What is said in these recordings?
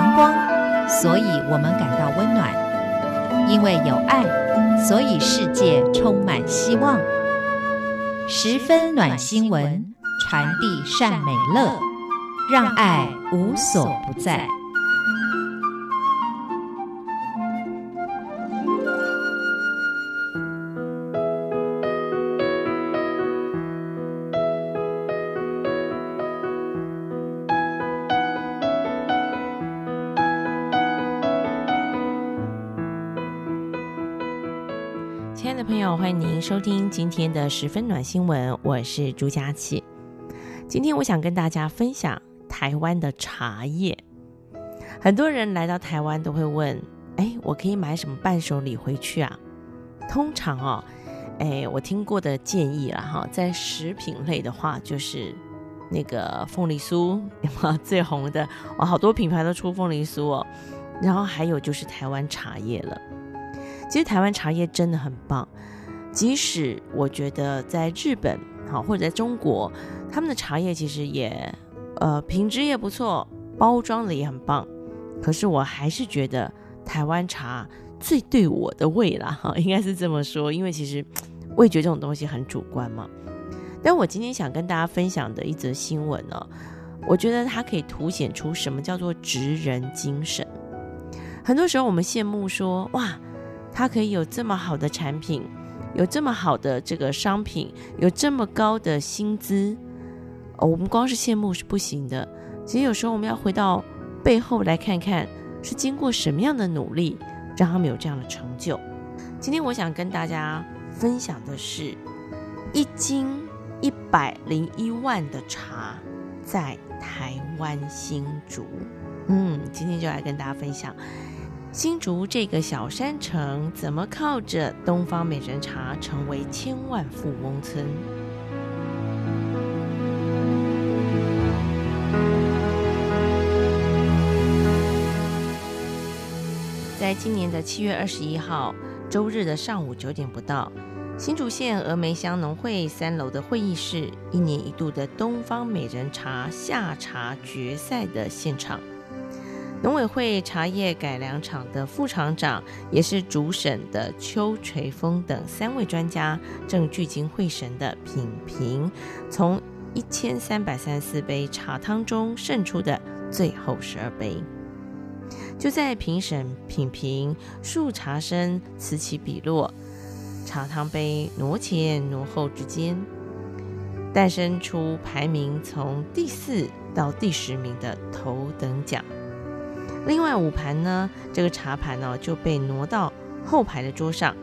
阳光，所以我们感到温暖；因为有爱，所以世界充满希望。十分暖心文，传递善美乐，让爱无所不在。亲爱的朋友，欢迎您收听今天的十分暖新闻，我是朱佳琪。今天我想跟大家分享台湾的茶叶。很多人来到台湾都会问：哎，我可以买什么伴手礼回去啊？通常哦，哎，我听过的建议啦哈，在食品类的话，就是那个凤梨酥，最红的哇，好多品牌都出凤梨酥哦。然后还有就是台湾茶叶了。其实台湾茶叶真的很棒，即使我觉得在日本好或者在中国，他们的茶叶其实也呃品质也不错，包装的也很棒，可是我还是觉得台湾茶最对我的胃啦哈，应该是这么说，因为其实味觉这种东西很主观嘛。但我今天想跟大家分享的一则新闻呢，我觉得它可以凸显出什么叫做职人精神。很多时候我们羡慕说哇。它可以有这么好的产品，有这么好的这个商品，有这么高的薪资，哦，我们光是羡慕是不行的。其实有时候我们要回到背后来看看，是经过什么样的努力，让他们有这样的成就。今天我想跟大家分享的是，一斤一百零一万的茶，在台湾新竹。嗯，今天就来跟大家分享。新竹这个小山城，怎么靠着东方美人茶成为千万富翁村？在今年的七月二十一号周日的上午九点不到，新竹县峨眉乡农会三楼的会议室，一年一度的东方美人茶下茶决赛的现场。农委会茶叶改良场的副厂长，也是主审的邱垂峰等三位专家，正聚精会神地品评从一千三百三十四杯茶汤中胜出的最后十二杯。就在评审品评，数茶声此起彼落，茶汤杯挪前挪后之间，诞生出排名从第四到第十名的头等奖。另外五盘呢，这个茶盘呢就被挪到后排的桌上，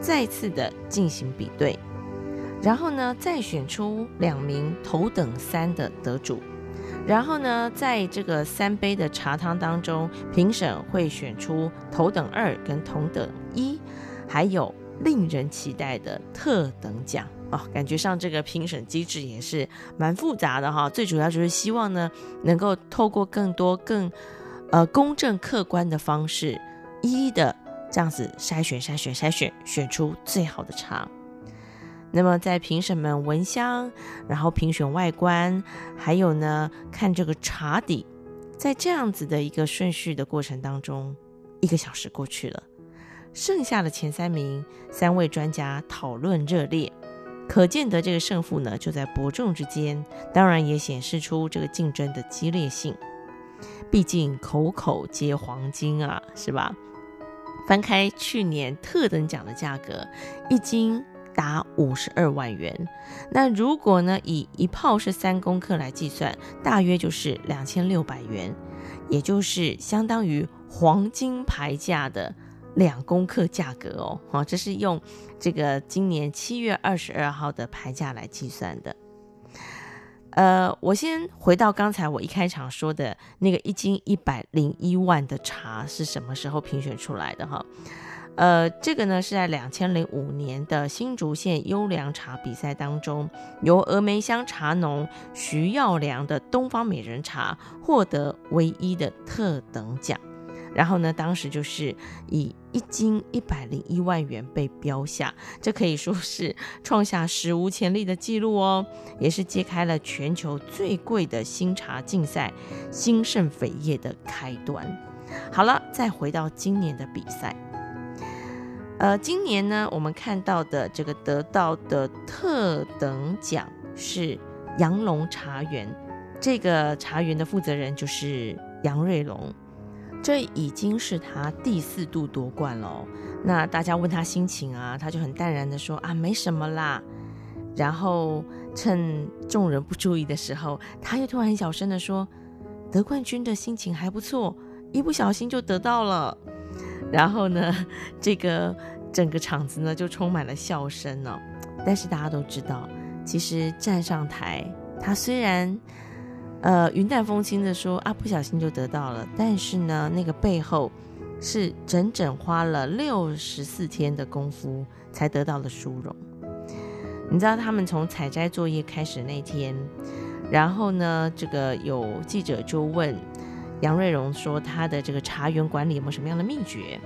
再次的进行比对，然后呢再选出两名头等三的得主，然后呢在这个三杯的茶汤当中，评审会选出头等二跟头等一，还有令人期待的特等奖哦。感觉上这个评审机制也是蛮复杂的哈，最主要就是希望呢能够透过更多更。呃，公正客观的方式，一一的这样子筛选、筛选、筛选，选出最好的茶。那么，在评审们闻香，然后评选外观，还有呢，看这个茶底，在这样子的一个顺序的过程当中，一个小时过去了，剩下的前三名，三位专家讨论热烈，可见得这个胜负呢就在伯仲之间，当然也显示出这个竞争的激烈性。毕竟口口皆黄金啊，是吧？翻开去年特等奖的价格，一斤达五十二万元。那如果呢，以一泡是三公克来计算，大约就是两千六百元，也就是相当于黄金牌价的两公克价格哦。好，这是用这个今年七月二十二号的牌价来计算的。呃，我先回到刚才我一开场说的那个一斤一百零一万的茶是什么时候评选出来的哈？呃，这个呢是在两千零五年的新竹县优良茶比赛当中，由峨眉乡茶农徐耀良的东方美人茶获得唯一的特等奖，然后呢，当时就是以一斤一百零一万元被标下，这可以说是创下史无前例的记录哦，也是揭开了全球最贵的新茶竞赛——兴盛晖业的开端。好了，再回到今年的比赛，呃，今年呢，我们看到的这个得到的特等奖是杨龙茶园，这个茶园的负责人就是杨瑞龙。这已经是他第四度夺冠了。那大家问他心情啊，他就很淡然的说啊，没什么啦。然后趁众人不注意的时候，他又突然很小声的说，得冠军的心情还不错，一不小心就得到了。然后呢，这个整个场子呢就充满了笑声呢。但是大家都知道，其实站上台，他虽然。呃，云淡风轻的说啊，不小心就得到了。但是呢，那个背后是整整花了六十四天的功夫才得到了殊荣。你知道他们从采摘作业开始那天，然后呢，这个有记者就问杨瑞荣说，他的这个茶园管理有没有什么样的秘诀？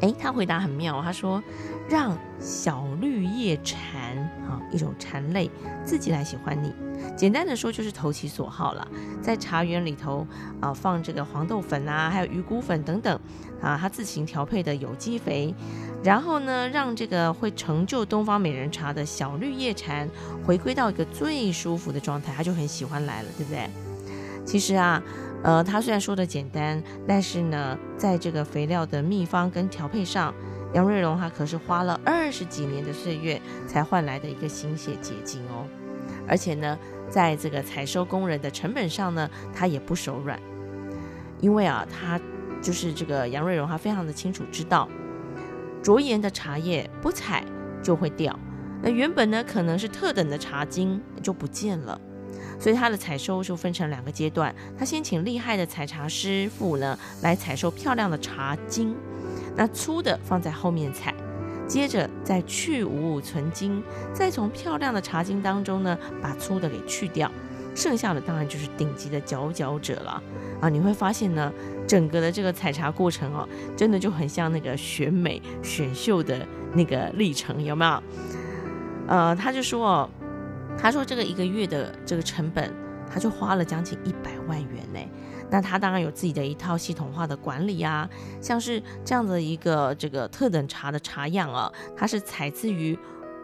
诶，他回答很妙，他说让小绿叶蝉啊，一种蝉类自己来喜欢你。简单的说就是投其所好了，在茶园里头啊放这个黄豆粉啊，还有鱼骨粉等等啊，它自行调配的有机肥，然后呢，让这个会成就东方美人茶的小绿叶蝉回归到一个最舒服的状态，它就很喜欢来了，对不对？其实啊，呃，他虽然说的简单，但是呢，在这个肥料的秘方跟调配上，杨瑞龙他可是花了二十几年的岁月才换来的一个心血结晶哦。而且呢，在这个采收工人的成本上呢，他也不手软，因为啊，他就是这个杨瑞荣，他非常的清楚知道，卓颜的茶叶不采就会掉，那原本呢可能是特等的茶菁就不见了，所以他的采收就分成两个阶段，他先请厉害的采茶师傅呢来采收漂亮的茶菁，那粗的放在后面采。接着再去无存精，再从漂亮的茶菁当中呢，把粗的给去掉，剩下的当然就是顶级的佼佼者了啊！你会发现呢，整个的这个采茶过程哦，真的就很像那个选美选秀的那个历程，有没有？呃，他就说哦，他说这个一个月的这个成本，他就花了将近一百万元呢。那他当然有自己的一套系统化的管理啊，像是这样的一个这个特等茶的茶样啊，它是采自于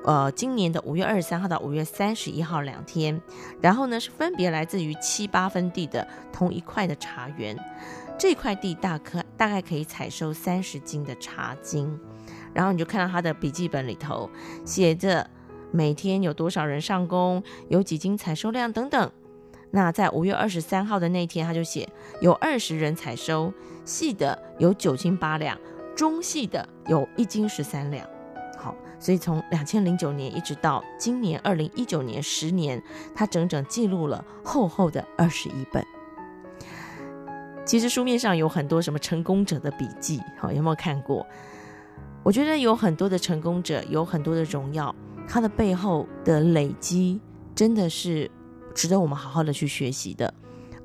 呃今年的五月二十三号到五月三十一号两天，然后呢是分别来自于七八分地的同一块的茶园，这块地大可大概可以采收三十斤的茶菁，然后你就看到他的笔记本里头写着每天有多少人上工，有几斤采收量等等。那在五月二十三号的那天，他就写有二十人采收，细的有九斤八两，中细的有一斤十三两。好，所以从两千零九年一直到今年二零一九年，十年，他整整记录了厚厚的二十一本。其实书面上有很多什么成功者的笔记，好，有没有看过？我觉得有很多的成功者，有很多的荣耀，他的背后的累积真的是。值得我们好好的去学习的，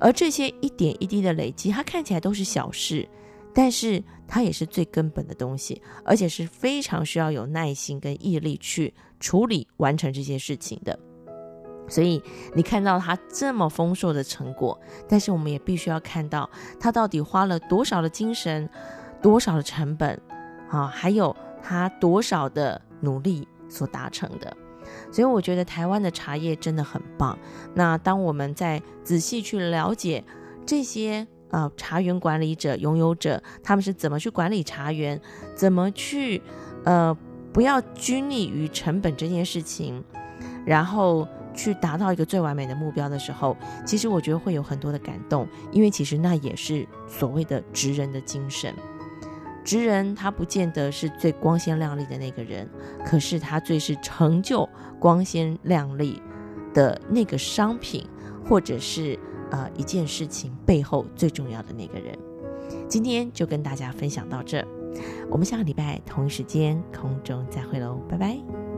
而这些一点一滴的累积，它看起来都是小事，但是它也是最根本的东西，而且是非常需要有耐心跟毅力去处理完成这些事情的。所以你看到他这么丰硕的成果，但是我们也必须要看到他到底花了多少的精神，多少的成本，啊，还有他多少的努力所达成的。所以我觉得台湾的茶叶真的很棒。那当我们在仔细去了解这些呃茶园管理者、拥有者，他们是怎么去管理茶园，怎么去呃不要拘泥于成本这件事情，然后去达到一个最完美的目标的时候，其实我觉得会有很多的感动，因为其实那也是所谓的职人的精神。直人他不见得是最光鲜亮丽的那个人，可是他最是成就光鲜亮丽的那个商品，或者是呃一件事情背后最重要的那个人。今天就跟大家分享到这，我们下个礼拜同一时间空中再会喽，拜拜。